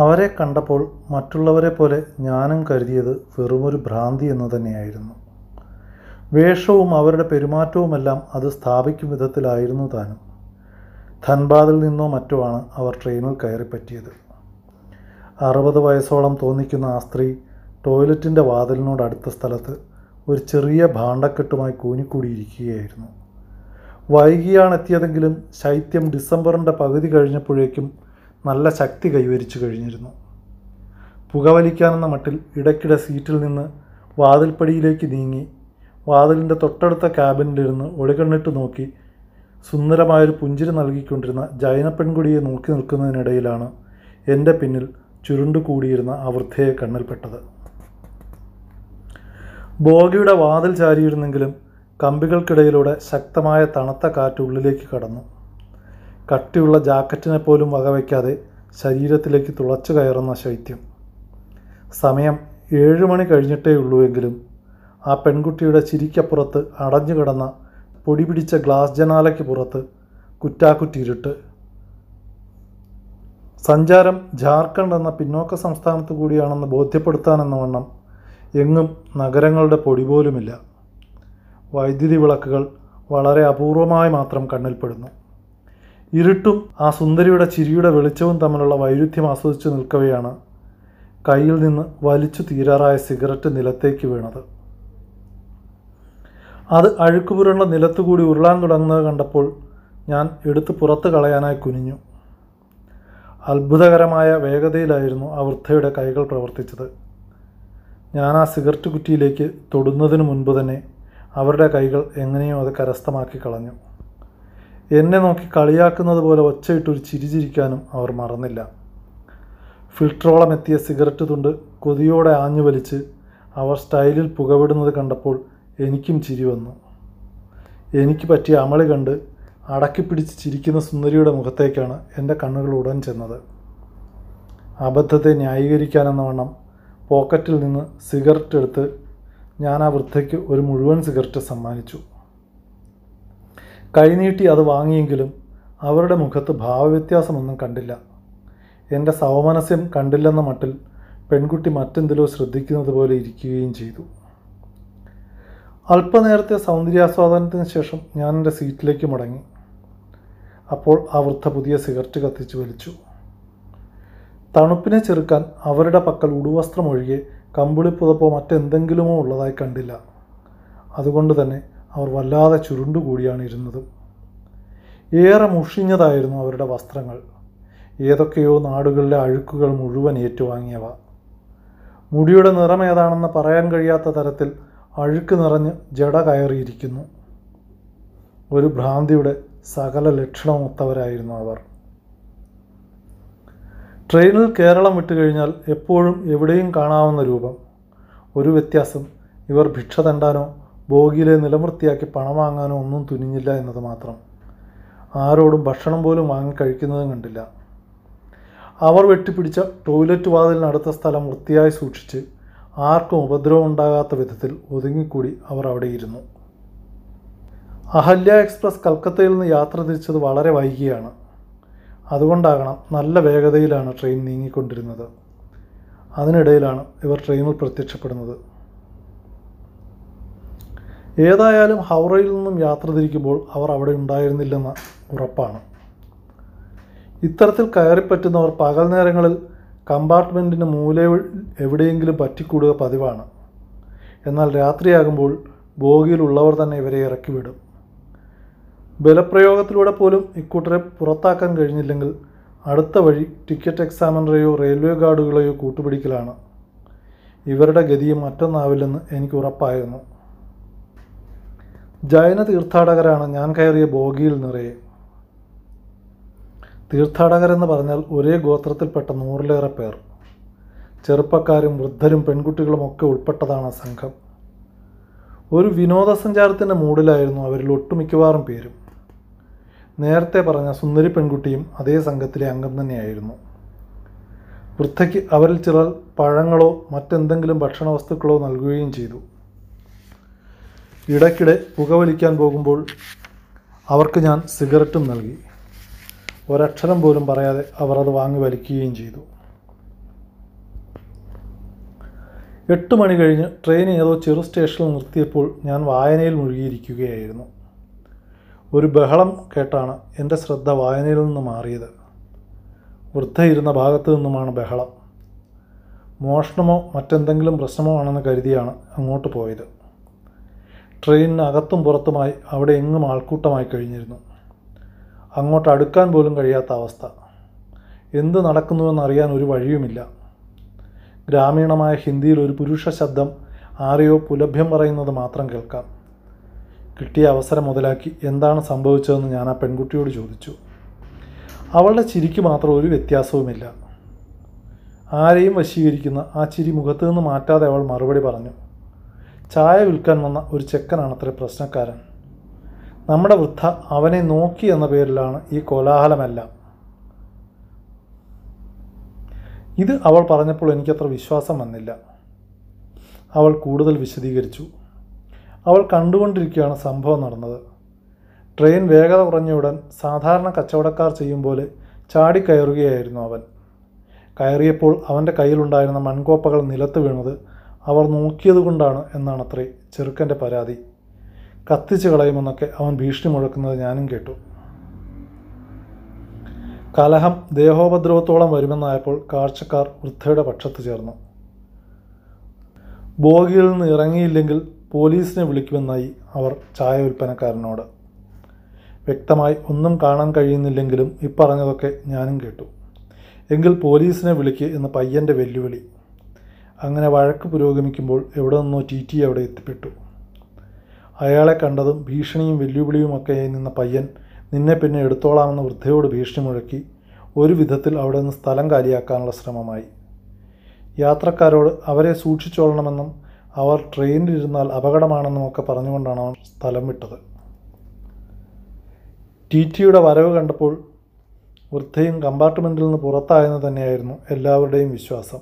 അവരെ കണ്ടപ്പോൾ മറ്റുള്ളവരെ പോലെ ഞാനും കരുതിയത് വെറുമൊരു ഭ്രാന്തി എന്ന് തന്നെയായിരുന്നു. വേഷവും അവരുടെ പെരുമാറ്റവുമെല്ലാം അത് സ്ഥാപിക്കും വിധത്തിലായിരുന്നു താനും. ധൻബാദിൽ നിന്നോ മറ്റോ ആണ് അവർ ട്രെയിനിൽ കയറിപ്പറ്റിയത്. അറുപത് വയസ്സോളം തോന്നിക്കുന്ന ആ സ്ത്രീ ടോയ്ലറ്റിന്റെ വാതിലിനോട് അടുത്ത സ്ഥലത്ത് ഒരു ചെറിയ ഭാണ്ഡക്കെട്ടുമായി കൂനിക്കൂടിയിരിക്കുകയായിരുന്നു. വൈകിയാണ് എത്തിയതെങ്കിലും ശൈത്യം ഡിസംബറിന്റെ പകുതി കഴിഞ്ഞപ്പോഴേക്കും നല്ല ശക്തി കൈവരിച്ചു കഴിഞ്ഞിരുന്നു. പുകവലിക്കാനെന്ന മട്ടിൽ ഇടയ്ക്കിടെ സീറ്റിൽ നിന്ന് വാതിൽപ്പടിയിലേക്ക് നീങ്ങി വാതിലിന്റെ തൊട്ടടുത്ത ക്യാബിനിലിരുന്ന് ഒളികണ്ണിട്ട് നോക്കി സുന്ദരമായൊരു പുഞ്ചിരി നൽകിക്കൊണ്ടിരുന്ന ജൈന പെൺകുടിയെ നോക്കി നിൽക്കുന്നതിനിടയിലാണ് എന്റെ പിന്നിൽ ചുരുണ്ടുകൂടിയിരുന്ന ആ വൃദ്ധയെ കണ്ണിൽപ്പെട്ടത്. ബോഗിയുടെ വാതിൽ ചാരിയിരുന്നെങ്കിലും കമ്പികൾക്കിടയിലൂടെ ശക്തമായ തണുത്ത കാറ്റ് ഉള്ളിലേക്ക് കടന്നു. കട്ടിയുള്ള ജാക്കറ്റിനെ പോലും വകവയ്ക്കാതെ ശരീരത്തിലേക്ക് തുളച്ചു കയറുന്ന ശൈത്യം. സമയം ഏഴ് മണി കഴിഞ്ഞിട്ടേ ഉള്ളൂവെങ്കിലും ആ പെൺകുട്ടിയുടെ ചിരിക്കപ്പുറത്ത് അടഞ്ഞു കിടന്ന പൊടി പിടിച്ച ഗ്ലാസ് ജനാലയ്ക്ക് പുറത്ത് കുറ്റാക്കുറ്റിരുട്ട് സഞ്ചാരം ജാർഖണ്ഡ് എന്ന പിന്നോക്ക സംസ്ഥാനത്ത് കൂടിയാണെന്ന് ബോധ്യപ്പെടുത്താനെന്ന വണ്ണം എങ്ങും നഗരങ്ങളുടെ പൊടി പോലുമില്ല. വൈദ്യുതി വിളക്കുകൾ വളരെ അപൂർവമായി മാത്രം കണ്ണിൽപ്പെടുന്നു. ഇരുട്ടും ആ സുന്ദരിയുടെ ചിരിയുടെ വെളിച്ചവും തമ്മിലുള്ള വൈരുദ്ധ്യം ആസ്വദിച്ചു നിൽക്കവെയാണ് കയ്യിൽ നിന്ന് വലിച്ചു തീരാറായ സിഗരറ്റ് നിലത്തേക്ക് വീണത്. അത് അഴുക്കുപുരണ്ട നിലത്തുകൂടി ഉരുളാൻ തുടങ്ങുന്നത് കണ്ടപ്പോൾ ഞാൻ എടുത്ത് പുറത്ത് കളയാനായി കുനിഞ്ഞു. അത്ഭുതകരമായ വേഗതയിലായിരുന്നു ആ വൃദ്ധയുടെ കൈകൾ പ്രവർത്തിച്ചത്. ഞാൻ ആ സിഗരറ്റ് കുറ്റിയിലേക്ക് തൊടുന്നതിന് മുൻപ് തന്നെ അവരുടെ കൈകൾ എങ്ങനെയോ അത് കരസ്ഥമാക്കി കളഞ്ഞു. എന്നെ നോക്കി കളിയാക്കുന്നത് പോലെ ഒച്ചയിട്ടൊരു ചിരിചിരിക്കാനും അവർ മറന്നില്ല. ഫിൽട്രോളം എത്തിയ സിഗരറ്റ് തുണ്ട് കൊതിയോടെ ആഞ്ഞു വലിച്ച് അവർ സ്റ്റൈലിൽ പുകവിടുന്നത് കണ്ടപ്പോൾ എനിക്കും ചിരി വന്നു. എനിക്ക് പറ്റിയ അമളി കണ്ട് അടക്കി പിടിച്ച് ചിരിക്കുന്ന സുന്ദരിയുടെ മുഖത്തേക്കാണ് എന്റെ കണ്ണുകൾ ഉടൻ ചെന്നത്. അബദ്ധത്തെ ന്യായീകരിക്കാനെന്ന വണ്ണം പോക്കറ്റിൽ നിന്ന് സിഗരറ്റ് എടുത്ത് ഞാൻ ആ വൃദ്ധയ്ക്ക് ഒരു മുഴുവൻ സിഗരറ്റ് സമ്മാനിച്ചു. കൈനീട്ടി അത് വാങ്ങിയെങ്കിലും അവരുടെ മുഖത്ത് ഭാവവ്യത്യാസമൊന്നും കണ്ടില്ല. എന്റെ സവമനസ്യം കണ്ടില്ലെന്ന മട്ടിൽ പെൺകുട്ടി മറ്റെന്തിലോ ശ്രദ്ധിക്കുന്നത് പോലെ ഇരിക്കുകയും ചെയ്തു. അല്പനേരത്തെ സൗന്ദര്യാസ്വാദനത്തിന് ശേഷം ഞാൻ എന്റെ സീറ്റിലേക്ക് മടങ്ങി. അപ്പോൾ ആ വൃദ്ധ പുതിയ സിഗരറ്റ് കത്തിച്ച് വലിച്ചു. തണുപ്പിനെ ചെറുക്കാൻ അവരുടെ പക്കൽ ഉടുവസ്ത്രം ഒഴികെ കമ്പിളി പുതപ്പോ മറ്റെന്തെങ്കിലുമോ ഉള്ളതായി കണ്ടില്ല. അതുകൊണ്ട് തന്നെ അവർ വല്ലാതെ ചുരുണ്ടുകൂടിയാണ് ഇരുന്നത്. ഏറെ മുഷിഞ്ഞതായിരുന്നു അവരുടെ വസ്ത്രങ്ങൾ. ഏതൊക്കെയോ നാടുകളിലെ അഴുക്കുകൾ മുഴുവൻ ഏറ്റുവാങ്ങിയവ. മുടിയുടെ നിറം ഏതാണെന്ന് പറയാൻ കഴിയാത്ത തരത്തിൽ അഴുക്ക് നിറഞ്ഞ് ജട കയറിയിരിക്കുന്നു. ഒരു ഭ്രാന്തിയുടെ സകല ലക്ഷണമൊത്തവരായിരുന്നു അവർ. ട്രെയിനിൽ കേരളം വിട്ടുകഴിഞ്ഞാൽ എപ്പോഴും എവിടെയും കാണാവുന്ന രൂപം. ഒരു വ്യത്യാസം ഇവർ ഭിക്ഷ തണ്ടാനോ ബോഗിയിലെ നിലവൃത്തിയാക്കി പണം വാങ്ങാനോ ഒന്നും തുനിഞ്ഞില്ല എന്നത് മാത്രം. ആരോടും ഭക്ഷണം പോലും വാങ്ങി കഴിക്കുന്നതും കണ്ടില്ല. അവർ വെട്ടിപ്പിടിച്ച ടോയ്ലറ്റ് വാതിലിനടുത്ത സ്ഥലം വൃത്തിയായി സൂക്ഷിച്ച് ആർക്കും ഉപദ്രവം ഉണ്ടാകാത്ത വിധത്തിൽ ഒതുങ്ങിക്കൂടി അവർ അവിടെ ഇരുന്നു. അഹല്യ എക്സ്പ്രസ് കൽക്കത്തയിൽ നിന്ന് യാത്ര തിരിച്ചത് വളരെ വൈകിയാണ്. അതുകൊണ്ടാകണം നല്ല വേഗതയിലാണ് ട്രെയിൻ നീങ്ങിക്കൊണ്ടിരുന്നത്. അതിനിടയിലാണ് ഇവർ ട്രെയിനിൽ പ്രത്യക്ഷപ്പെടുന്നത്. ഏതായാലും ഹൗറയിൽ നിന്നും യാത്ര തിരിക്കുമ്പോൾ അവർ അവിടെ ഉണ്ടായിരുന്നില്ലെന്ന് ഉറപ്പാണ്. ഇത്തരത്തിൽ കയറിപ്പറ്റുന്നവർ പകൽ നേരങ്ങളിൽ കമ്പാർട്ട്മെന്റിന് മൂല എവിടെയെങ്കിലും പറ്റിക്കൂടുക പതിവാണ്. എന്നാൽ രാത്രിയാകുമ്പോൾ ബോഗിയിലുള്ളവർ തന്നെ ഇവരെ ഇറക്കി വിടും. ബലപ്രയോഗത്തിലൂടെ പോലും ഇക്കൂട്ടരെ പുറത്താക്കാൻ കഴിഞ്ഞില്ലെങ്കിൽ അടുത്ത വഴി ടിക്കറ്റ് എക്സാമിനറെയോ റെയിൽവേ ഗാർഡുകളെയോ കൂട്ടുപിടിക്കലാണ്. ഇവരുടെ ഗതിയും മറ്റൊന്നാവില്ലെന്ന് എനിക്ക് ഉറപ്പായിരുന്നു. ജൈന തീർത്ഥാടകരാണ് ഞാൻ കയറിയ ബോഗിയിൽ നിറയെ. തീർത്ഥാടകരെന്ന് പറഞ്ഞാൽ ഒരേ ഗോത്രത്തിൽപ്പെട്ട നൂറിലേറെ പേർ. ചെറുപ്പക്കാരും വൃദ്ധരും പെൺകുട്ടികളും ഒക്കെ ഉൾപ്പെട്ടതാണ് സംഘം. ഒരു വിനോദസഞ്ചാരത്തിന്റെ മൂഡിലായിരുന്നു അവരിൽ ഒട്ടുമിക്കവാറും പേരും. നേരത്തെ പറഞ്ഞ സുന്ദരി പെൺകുട്ടിയും അതേ സംഘത്തിലെ അംഗം തന്നെയായിരുന്നു. വൃദ്ധയ്ക്ക് അവരിൽ ചിലർ പഴങ്ങളോ മറ്റെന്തെങ്കിലും ഭക്ഷണ വസ്തുക്കളോ നൽകുകയും ചെയ്തു. ഇടയ്ക്കിടെ പുകവലിക്കാൻ പോകുമ്പോൾ അവർക്ക് ഞാൻ സിഗരറ്റും നൽകി. ഒരക്ഷരം പോലും പറയാതെ അവർ അത് വാങ്ങി വലിക്കുകയും ചെയ്തു. എട്ട് മണി കഴിഞ്ഞ് ട്രെയിൻ ഏതോ ചെറു സ്റ്റേഷനിൽ നിർത്തിയപ്പോൾ ഞാൻ വായനയിൽ മുഴുകിയിരിക്കുകയായിരുന്നു. ഒരു ബഹളം കേട്ടാണ് എന്റെ ശ്രദ്ധ വായനയിൽ നിന്ന് മാറിയത്. വൃദ്ധ ഇരുന്ന ഭാഗത്തു നിന്നുമാണ് ബഹളം. മോഷണമോ മറ്റെന്തെങ്കിലും പ്രശ്നമോ ആണെന്ന് കരുതിയാണ് അങ്ങോട്ട് പോയത്. ട്രെയിനിനകത്തും പുറത്തുമായി അവിടെ എങ്ങും ആൾക്കൂട്ടമായി കഴിഞ്ഞിരുന്നു. അങ്ങോട്ട് അടുക്കാൻ പോലും കഴിയാത്ത അവസ്ഥ. എന്ത് നടക്കുന്നുവെന്നറിയാൻ ഒരു വഴിയുമില്ല. ഗ്രാമീണമായ ഹിന്ദിയിൽ ഒരു പുരുഷ ശബ്ദം ആരെയോ പുലഭ്യം പറയുന്നത് മാത്രം കേൾക്കാം. കിട്ടിയ അവസരം മുതലാക്കി എന്താണ് സംഭവിച്ചതെന്ന് ഞാൻ ആ പെൺകുട്ടിയോട് ചോദിച്ചു. അവളുടെ ചിരിക്ക് മാത്രം ഒരു വ്യത്യാസവുമില്ല. ആരെയും വശീകരിക്കുന്ന ആ ചിരി മുഖത്തു നിന്ന് മാറ്റാതെ അവൾ മറുപടി പറഞ്ഞു. ചായ വിൽക്കാൻ വന്ന ഒരു ചെക്കനാണ് അത്ര പ്രശ്നക്കാരൻ. നമ്മുടെ വൃദ്ധ അവനെ നോക്കി എന്ന പേരിലാണ് ഈ കോലാഹലമെല്ലാം. ഇത് അവൾ പറഞ്ഞപ്പോൾ എനിക്കത്ര വിശ്വാസം വന്നില്ല. അവൾ കൂടുതൽ വിശദീകരിച്ചു. അവൾ കണ്ടുകൊണ്ടിരിക്കുകയാണ് സംഭവം നടന്നത്. ട്രെയിൻ വേഗത കുറഞ്ഞ ഉടൻ സാധാരണ കച്ചവടക്കാർ ചെയ്യും പോലെ ചാടിക്കയറുകയായിരുന്നു അവൻ. കയറിയപ്പോൾ അവന്റെ കയ്യിലുണ്ടായിരുന്ന മൺകോപ്പകൾ നിലത്ത് വീണത് അവർ നോക്കിയത് കൊണ്ടാണ് എന്നാണ് അത്രേ ചെറുക്കന്റെ പരാതി. കത്തിച്ച് കളയുമെന്നൊക്കെ അവൻ ഭീഷണി മുഴക്കുന്നത് ഞാനും കേട്ടു. കലഹം ദേഹോപദ്രവത്തോളം വരുമെന്നായപ്പോൾ കാഴ്ചക്കാർ വൃദ്ധയുടെ പക്ഷത്ത് ചേർന്നു. ബോഗിയിൽ നിന്ന് ഇറങ്ങിയില്ലെങ്കിൽ പോലീസിനെ വിളിക്കുമെന്നായി അവർ ചായ വിൽപ്പനക്കാരനോട്. വ്യക്തമായി ഒന്നും കാണാൻ കഴിയുന്നില്ലെങ്കിലും ഇപ്പറഞ്ഞതൊക്കെ ഞാനും കേട്ടു. എങ്കിൽ പോലീസിനെ വിളിക്ക് എന്ന് പയ്യന്റെ വെല്ലുവിളി. അങ്ങനെ വഴക്ക് പുരോഗമിക്കുമ്പോൾ എവിടെ നിന്നോ ടി ടി അവിടെ എത്തിപ്പെട്ടു. അയാളെ കണ്ടതും ഭീഷണിയും വെല്ലുവിളിയും വെല്ലുവിളിയുമൊക്കെയായി നിന്ന പയ്യൻ നിന്നെ പിന്നെ എടുത്തോളാമെന്ന് വൃദ്ധയോട് ഭീഷണി മുഴക്കി ഒരു വിധത്തിൽ അവിടെ നിന്ന് സ്ഥലം കാലിയാക്കാനുള്ള ശ്രമമായി. യാത്രക്കാരോട് അവരെ സൂക്ഷിച്ചോളണമെന്നും അവർ ട്രെയിനിലിരുന്നാൽ അപകടമാണെന്നും ഒക്കെ പറഞ്ഞുകൊണ്ടാണ് അവൻ സ്ഥലം വിട്ടത്. ടി ടിയുടെ വരവ് കണ്ടപ്പോൾ വൃദ്ധയും കമ്പാർട്ട്മെന്റിൽ നിന്ന് പുറത്തായെന്ന് തന്നെയായിരുന്നു എല്ലാവരുടെയും വിശ്വാസം.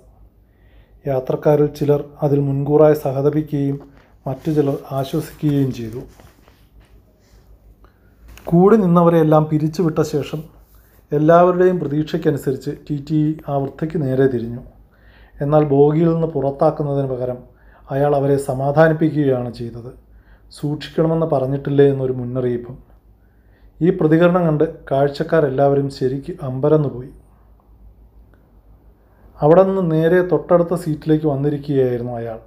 യാത്രക്കാരിൽ ചിലർ അതിൽ മുൻകൂറായി സഹതപിക്കുകയും മറ്റു ചിലർ ആശ്വസിക്കുകയും ചെയ്തു. കൂടി നിന്നവരെയെല്ലാം പിരിച്ചുവിട്ട ശേഷം എല്ലാവരുടെയും പ്രതീക്ഷയ്ക്കനുസരിച്ച് ടി ടി ആ വൃദ്ധയ്ക്ക് നേരെ തിരിഞ്ഞു. എന്നാൽ ബോഗിയിൽ നിന്ന് പുറത്താക്കുന്നതിന് പകരം അയാൾ അവരെ സമാധാനിപ്പിക്കുകയാണ് ചെയ്തത്. സൂക്ഷിക്കണമെന്ന് പറഞ്ഞിട്ടില്ലേ എന്നൊരു മുന്നറിയിപ്പും. ഈ പ്രതികരണം കണ്ട് കാഴ്ചക്കാരെല്ലാവരും ശരിക്ക് അമ്പരന്നുപോയി. അവിടെ നിന്ന് നേരെ തൊട്ടടുത്ത സീറ്റിലേക്ക് വന്നിരിക്കുകയായിരുന്നു അയാൾ.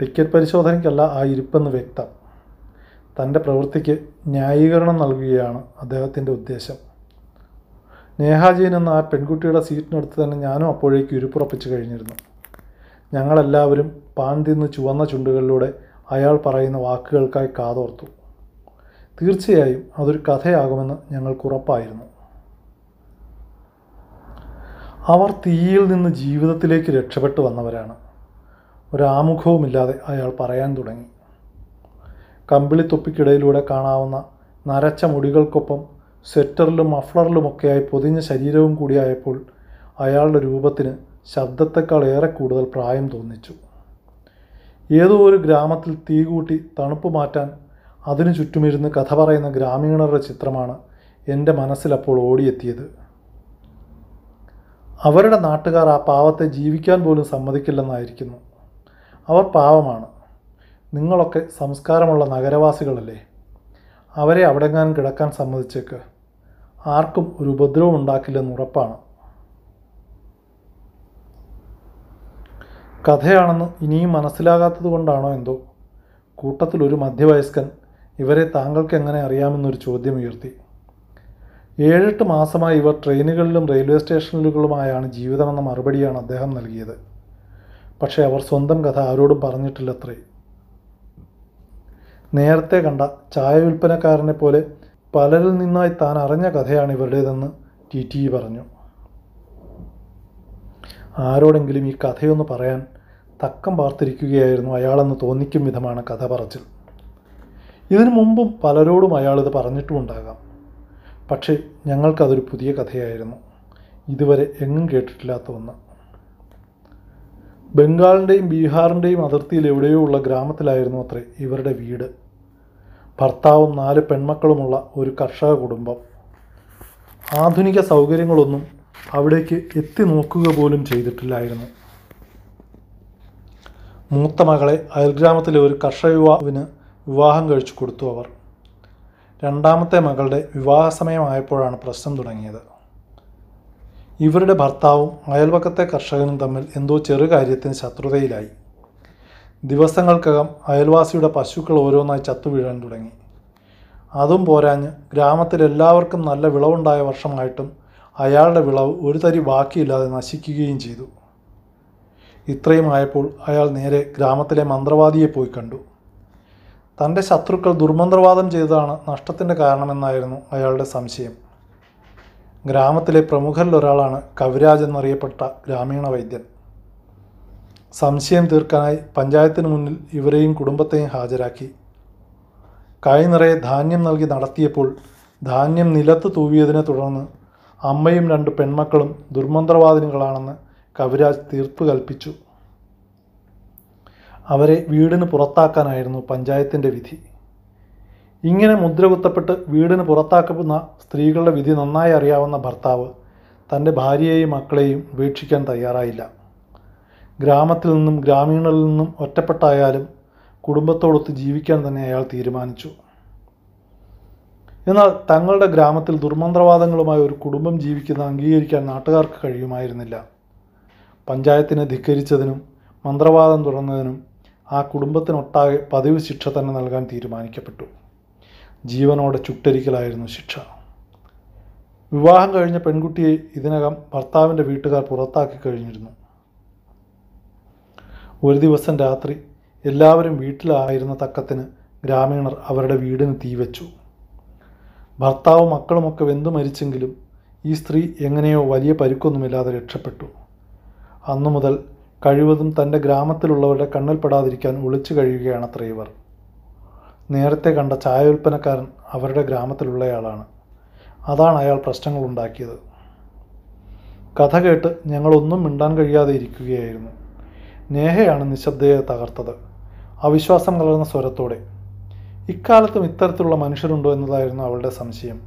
ടിക്കറ്റ് പരിശോധനയ്ക്കല്ല ആ ഇരിപ്പെന്ന് വ്യക്തം. തന്റെ പ്രവൃത്തിക്ക് ന്യായീകരണം നൽകുകയാണ് അദ്ദേഹത്തിന്റെ ഉദ്ദേശം. നേഹാജീൻ എന്ന ആ പെൺകുട്ടിയുടെ സീറ്റിനടുത്ത് തന്നെ ഞാനും അപ്പോഴേക്ക് ഇരുപ്പുറപ്പിച്ച് കഴിഞ്ഞിരുന്നു. ഞങ്ങളെല്ലാവരും പാൻ തിന്ന് ചുവന്ന ചുണ്ടുകളിലൂടെ അയാൾ പറയുന്ന വാക്കുകൾക്കായി കാതോർത്തു. തീർച്ചയായും അതൊരു കഥയാകുമെന്ന് ഞങ്ങൾക്കുറപ്പായിരുന്നു അവർ തീയിൽ നിന്ന് ജീവിതത്തിലേക്ക് രക്ഷപ്പെട്ടു വന്നവരാണ്. ഒരാമുഖവുമില്ലാതെ അയാൾ പറയാൻ തുടങ്ങി. കമ്പിളിത്തൊപ്പിക്കിടയിലൂടെ കാണാവുന്ന നരച്ച മുടികൾക്കൊപ്പം സ്വെറ്ററിലും മഫ്ലറിലുമൊക്കെയായി പൊതിഞ്ഞ ശരീരവും കൂടിയായപ്പോൾ അയാളുടെ രൂപത്തിന് ശബ്ദത്തെക്കാൾ ഏറെ കൂടുതൽ പ്രായം തോന്നിച്ചു. ഏതോ ഒരു ഗ്രാമത്തിൽ തീ കൂട്ടി തണുപ്പ് മാറ്റാൻ അതിനു ചുറ്റുമിരുന്ന് കഥ പറയുന്ന ഗ്രാമീണരുടെ ചിത്രമാണ് എന്റെ മനസ്സിലപ്പോൾ ഓടിയെത്തിയത്. അവരുടെ നാട്ടുകാർ ആ പാവത്തെ ജീവിക്കാൻ പോലും സമ്മതിക്കില്ലെന്നായിരിക്കുന്നു. അവർ പാവമാണ്. നിങ്ങളൊക്കെ സംസ്കാരമുള്ള നഗരവാസികളല്ലേ? അവരെ അവിടെങ്ങാനും കിടക്കാൻ സമ്മതിച്ചേക്ക്. ആർക്കും ഒരു ഉപദ്രവം ഉണ്ടാക്കില്ലെന്ന് ഉറപ്പാണ്. കഥയാണെന്ന് ഇനിയും മനസ്സിലാകാത്തത് കൊണ്ടാണോ എന്തോ? കൂട്ടത്തിലൊരു മധ്യവയസ്കൻ ഇവരെ താങ്കൾക്ക് എങ്ങനെ അറിയാമെന്നൊരു ചോദ്യം ഉയർത്തി. ഏഴെട്ട് മാസമായി ഇവർ ട്രെയിനുകളിലും റെയിൽവേ സ്റ്റേഷനുകളുമായാണ് ജീവിതമെന്ന മറുപടിയാണ് അദ്ദേഹം നൽകിയത്. പക്ഷേ അവർ സ്വന്തം കഥ ആരോടും പറഞ്ഞിട്ടില്ലത്രേ. നേരത്തെ കണ്ട ചായ വിൽപ്പനക്കാരനെ പോലെ പലരിൽ നിന്നായി താൻ അറിഞ്ഞ കഥയാണ് ഇവരുടേതെന്ന് ടി ടി പറഞ്ഞു. ആരോടെങ്കിലും ഈ കഥയൊന്ന് പറയാൻ തക്കം പാർത്തിരിക്കുകയായിരുന്നു അയാളെന്ന് തോന്നിക്കും വിധമാണ് കഥ പറച്ചിൽ. ഇതിനു മുമ്പും പലരോടും അയാളിത് പറഞ്ഞിട്ടുമുണ്ടാകാം. പക്ഷേ ഞങ്ങൾക്കതൊരു പുതിയ കഥയായിരുന്നു. ഇതുവരെ എങ്ങും കേട്ടിട്ടില്ലാത്ത ഒന്ന്. ബംഗാളിന്റെയും ബീഹാറിന്റെയും അതിർത്തിയിൽ എവിടെയോ ഉള്ള ഗ്രാമത്തിലായിരുന്നു അത്രേ ഇവരുടെ വീട്. ഭർത്താവും നാല് പെൺമക്കളുമുള്ള ഒരു കർഷക കുടുംബം. ആധുനിക സൗകര്യങ്ങളൊന്നും അവിടേക്ക് എത്തി നോക്കുക പോലും ചെയ്തിട്ടില്ലായിരുന്നു. മൂത്ത മകളെ അയൽഗ്രാമത്തിലെ ഒരു കർഷക യുവാവിന് വിവാഹം കഴിച്ചു കൊടുത്തു അവർ. രണ്ടാമത്തെ മകളുടെ വിവാഹ സമയമായപ്പോഴാണ് പ്രശ്നം തുടങ്ങിയത്. ഇവരുടെ ഭർത്താവും അയൽവക്കത്തെ കർഷകനും തമ്മിൽ എന്തോ ചെറുകാര്യത്തിന് ശത്രുതയിലായി. ദിവസങ്ങൾക്കകം അയൽവാസിയുടെ പശുക്കൾ ഓരോന്നായി ചത്തുവീഴാൻ തുടങ്ങി. അതും പോരാഞ്ഞ് ഗ്രാമത്തിലെല്ലാവർക്കും നല്ല വിളവുണ്ടായ വർഷമായിട്ടും അയാളുടെ വിളവ് ഒരു തരി ബാക്കിയില്ലാതെ നശിക്കുകയും ചെയ്തു. ഇത്രയും ആയപ്പോൾ അയാൾ നേരെ ഗ്രാമത്തിലെ മന്ത്രവാദിയെ പോയി കണ്ടു. തന്റെ ശത്രുക്കൾ ദുർമന്ത്രവാദം ചെയ്തതാണ് നഷ്ടത്തിന്റെ കാരണമെന്നായിരുന്നു അയാളുടെ സംശയം. ഗ്രാമത്തിലെ പ്രമുഖരിൽ ഒരാളാണ് കവിരാജ് എന്നറിയപ്പെട്ട ഗ്രാമീണ വൈദ്യൻ. സംശയം തീർക്കാനായി പഞ്ചായത്തിന് മുന്നിൽ ഇവരെയും കുടുംബത്തെയും ഹാജരാക്കി. കൈ നിറയെ ധാന്യം നൽകി നടത്തിയപ്പോൾ ധാന്യം നിലത്ത് തൂവിയതിനെ തുടർന്ന് അമ്മയും രണ്ട് പെൺമക്കളും ദുർമന്ത്രവാദിനികളാണെന്ന് കവിരാജ് തീർപ്പ് കൽപ്പിച്ചു. അവരെ വീടിന് പുറത്താക്കാനായിരുന്നു പഞ്ചായത്തിന്റെ വിധി. ഇങ്ങനെ മുദ്രകുത്തപ്പെട്ട് വീടിന് പുറത്താക്കുന്ന സ്ത്രീകളുടെ വിധി നന്നായി അറിയാവുന്ന ഭർത്താവ് തന്റെ ഭാര്യയെയും മക്കളെയും ഉപേക്ഷിക്കാൻ തയ്യാറായില്ല. ഗ്രാമത്തിൽ നിന്നും ഗ്രാമീണരിൽ നിന്നും ഒറ്റപ്പെട്ടായാലും കുടുംബത്തോടൊത്ത് ജീവിക്കാൻ തന്നെ അയാൾ തീരുമാനിച്ചു. എന്നാൽ തങ്ങളുടെ ഗ്രാമത്തിൽ ദുർമന്ത്രവാദങ്ങളുമായി ഒരു കുടുംബം ജീവിക്കുന്ന അംഗീകരിക്കാൻ നാട്ടുകാർക്ക് കഴിയുമായിരുന്നില്ല. പഞ്ചായത്തിനെ ധിക്കരിച്ചതിനും മന്ത്രവാദം തുടർന്നതിനും ആ കുടുംബത്തിനൊട്ടാകെ പതിവ് ശിക്ഷ തന്നെ നൽകാൻ തീരുമാനിക്കപ്പെട്ടു. ജീവനോടെ ചുട്ടരിക്കലായിരുന്നു ശിക്ഷ. വിവാഹം കഴിഞ്ഞ പെൺകുട്ടിയെ ഇതിനകം ഭർത്താവിന്റെ വീട്ടുകാർ പുറത്താക്കി കഴിഞ്ഞിരുന്നു. ഒരു ദിവസം രാത്രി എല്ലാവരും വീട്ടിലായിരുന്ന തക്കത്തിന് ഗ്രാമീണർ അവരുടെ വീടിന് തീവച്ചു ഭർത്താവും മക്കളുമൊക്കെ വെന്തു മരിച്ചെങ്കിലും ഈ സ്ത്രീ എങ്ങനെയോ വലിയ പരുക്കൊന്നുമില്ലാതെ രക്ഷപ്പെട്ടു. അന്നു മുതൽ കഴിവതും തന്റെ ഗ്രാമത്തിലുള്ളവരുടെ കണ്ണിൽപ്പെടാതിരിക്കാൻ ഒളിച്ചു കഴിയുകയാണത്ര ഇവർ. നേരത്തെ കണ്ട ചായ വിൽപ്പനക്കാരൻ അവരുടെ ഗ്രാമത്തിലുള്ളയാളാണ്. അതാണ് അയാൾ പ്രശ്നങ്ങൾ ഉണ്ടാക്കിയത്. കഥ കേട്ട് ഞങ്ങളൊന്നും മിണ്ടാൻ കഴിയാതെ ഇരിക്കുകയായിരുന്നു. നേഹയാണ് നിശബ്ദയെ തകർത്തത്. അവിശ്വാസം കലർന്ന സ്വരത്തോടെ. ഇക്കാലത്തും ഇത്തരത്തിലുള്ള മനുഷ്യരുണ്ടോ എന്നതായിരുന്നു അവളുടെ സംശയം.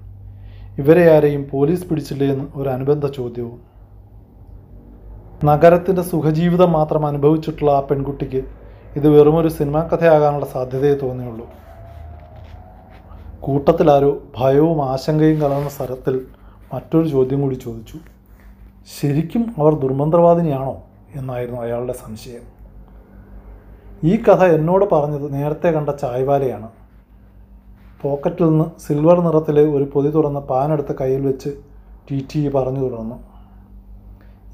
ഇവരെ ആരെയും പോലീസ് പിടിച്ചില്ലേ എന്ന് ഒരു അനുബന്ധ ചോദ്യവും നഗരത്തിന്റെ സുഖജീവിതം മാത്രം അനുഭവിച്ചിട്ടുള്ള ആ പെൺകുട്ടിക്ക് ഇത് വെറുമൊരു സിനിമാ കഥയാകാനുള്ള സാധ്യതയെ തോന്നിയുള്ളൂ. കൂട്ടത്തിലാരോ ഭയവും ആശങ്കയും കലർന്ന സ്ഥലത്തിൽ മറ്റൊരു ചോദ്യം കൂടി ചോദിച്ചു. ശരിക്കും അവർ ദുർമന്ത്രവാദിനിയാണോ എന്നായിരുന്നു അയാളുടെ സംശയം. ഈ കഥ എന്നോട് പറഞ്ഞത് നേരത്തെ കണ്ട ചായ്വാലയാണ്. പോക്കറ്റിൽ നിന്ന് സിൽവർ നിറത്തിലെ ഒരു പൊതി തുറന്ന പാനെടുത്ത് കയ്യിൽ വെച്ച് ടി ടി പറഞ്ഞു തുടർന്നു.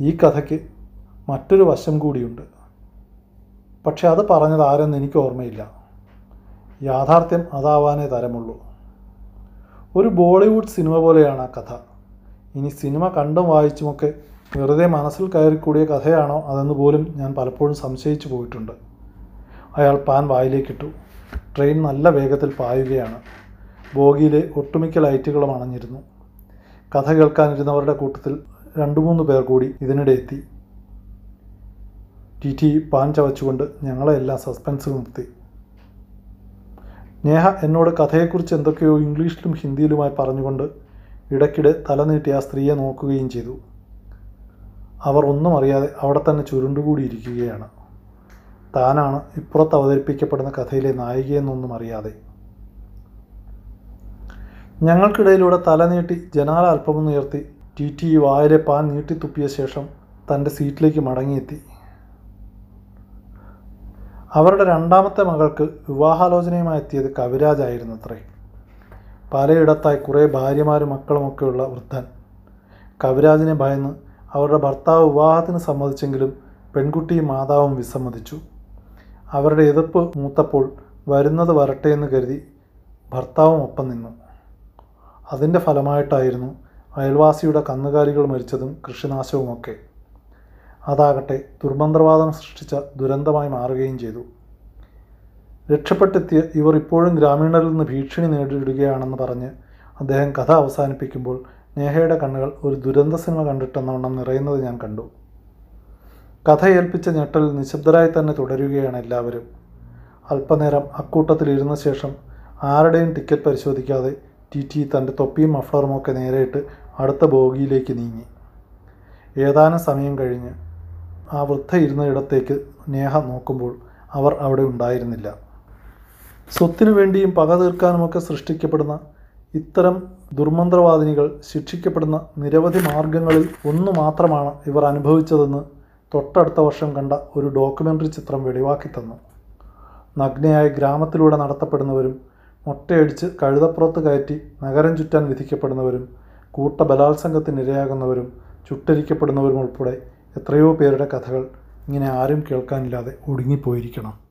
ഈ കഥയ്ക്ക് മറ്റൊരു വശം കൂടിയുണ്ട്. പക്ഷെ അത് പറഞ്ഞത് ആരെന്ന് എനിക്ക് ഓർമ്മയില്ല. യാഥാർത്ഥ്യം അതാവാനേ തരമുള്ളൂ. ഒരു ബോളിവുഡ് സിനിമ പോലെയാണ് ആ കഥ. ഇനി സിനിമ കണ്ടും വായിച്ചുമൊക്കെ വെറുതെ മനസ്സിൽ കയറിക്കൂടിയ കഥയാണോ അതെന്ന് പോലും ഞാൻ പലപ്പോഴും സംശയിച്ചു പോയിട്ടുണ്ട്. അയാൾ പാൻ വായിലേക്കിട്ടു. ട്രെയിൻ നല്ല വേഗത്തിൽ പായുകയാണ്. ബോഗിയിലെ ഒട്ടുമിക്ക ലൈറ്റുകളും അണഞ്ഞിരുന്നു. കഥ കേൾക്കാനിരുന്നവരുടെ കൂട്ടത്തിൽ രണ്ടു മൂന്ന് പേർ കൂടി ഇതിനിടെ എത്തി. ടി ടി പാൻ ചവച്ചുകൊണ്ട് ഞങ്ങളെല്ലാം സസ്പെൻസിൽ നിർത്തി. നേഹ എന്നോട് കഥയെക്കുറിച്ച് എന്തൊക്കെയോ ഇംഗ്ലീഷിലും ഹിന്ദിയിലുമായി പറഞ്ഞുകൊണ്ട് ഇടയ്ക്കിടെ തലനീട്ടി ആ സ്ത്രീയെ നോക്കുകയും ചെയ്തു. അവർ ഒന്നും അറിയാതെ അവിടെ തന്നെ ചുരുണ്ടുകൂടിയിരിക്കുകയാണ് താനാണ് ഇപ്പുറത്ത് അവതരിപ്പിക്കപ്പെടുന്ന കഥയിലെ നായികയെന്നൊന്നും അറിയാതെ. ഞങ്ങൾക്കിടയിലൂടെ തലനീട്ടി ജനാല അല്പമൊന്നുയർത്തി ടി ടി വായിലെ പാൻ നീട്ടിത്തുപ്പിയ ശേഷം തന്റെ സീറ്റിലേക്ക് മടങ്ങിയെത്തി. അവരുടെ രണ്ടാമത്തെ മകൾക്ക് വിവാഹാലോചനയുമായി എത്തിയത് കവിരാജായിരുന്നു അത്രേ പലയിടത്തായി കുറേ ഭാര്യമാരും മക്കളുമൊക്കെയുള്ള വൃദ്ധൻ. കവിരാജിനെ ഭയന്ന് അവരുടെ ഭർത്താവ് വിവാഹത്തിന് സമ്മതിച്ചെങ്കിലും പെൺകുട്ടിയും മാതാവും വിസമ്മതിച്ചു. അവരുടെ എതിർപ്പ് മൂത്തപ്പോൾ വരുന്നത് വരട്ടെ എന്ന് കരുതി ഭർത്താവും ഒപ്പം നിന്നു. അതിന്റെ ഫലമായിട്ടായിരുന്നു അയൽവാസിയുടെ കന്നുകാലികൾ മരിച്ചതും കൃഷിനാശവുമൊക്കെ. അതാകട്ടെ ദുർമന്ത്രവാദം സൃഷ്ടിച്ച ദുരന്തമായി മാറുകയും ചെയ്തു. രക്ഷപ്പെട്ടെത്തിയ ഇവർ ഇപ്പോഴും ഗ്രാമീണരിൽ നിന്ന് ഭീഷണി നേരിടുകയാണെന്ന് പറഞ്ഞ് അദ്ദേഹം കഥ അവസാനിപ്പിക്കുമ്പോൾ നേഹയുടെ കണ്ണുകൾ ഒരു ദുരന്ത സിനിമ കണ്ടിട്ടെന്നവണ്ണം നിറയുന്നത് ഞാൻ കണ്ടു. കഥ ഏൽപ്പിച്ച ഞെട്ടൽ നിശബ്ദരായി തന്നെ തുടരുകയാണ് എല്ലാവരും. അല്പനേരം അക്കൂട്ടത്തിൽ ഇരുന്ന ശേഷം ആരുടെയും ടിക്കറ്റ് പരിശോധിക്കാതെ ടി ടി തന്റെ തൊപ്പിയും മഫ്ലറുമൊക്കെ നേരെയിട്ട് അടുത്ത ബോഗിയിലേക്ക് നീങ്ങി. ഏതാനും സമയം കഴിഞ്ഞ് ആ വൃദ്ധ ഇരുന്ന ഇടത്തേക്ക് നേഹ നോക്കുമ്പോൾ അവർ അവിടെ ഉണ്ടായിരുന്നില്ല. സ്വത്തിനു വേണ്ടിയും പക തീർക്കാനുമൊക്കെ സൃഷ്ടിക്കപ്പെടുന്ന ഇത്തരം ദുർമന്ത്രവാദിനികൾ ശിക്ഷിക്കപ്പെടുന്ന നിരവധി മാർഗങ്ങളിൽ ഒന്നു മാത്രമാണ് ഇവർ അനുഭവിച്ചതെന്ന് തൊട്ടടുത്ത വർഷം കണ്ട ഒരു ഡോക്യുമെന്ററി ചിത്രം വെളിവാക്കി തന്നു. നഗ്നയായ ഗ്രാമത്തിലൂടെ നടത്തപ്പെടുന്നവരും മുട്ടയടിച്ച് കഴുതപ്പുറത്ത് കയറ്റി നഗരം ചുറ്റാൻ വിധിക്കപ്പെടുന്നവരും കൂട്ട ബലാത്സംഗത്തിനിരയാകുന്നവരും ചുട്ടരിക്കപ്പെടുന്നവരും ഉൾപ്പെടെ എത്രയോ പേരുടെ കഥകൾ ഇങ്ങനെ ആരും കേൾക്കാനില്ലാതെ ഒടുങ്ങിപ്പോയിരിക്കണം.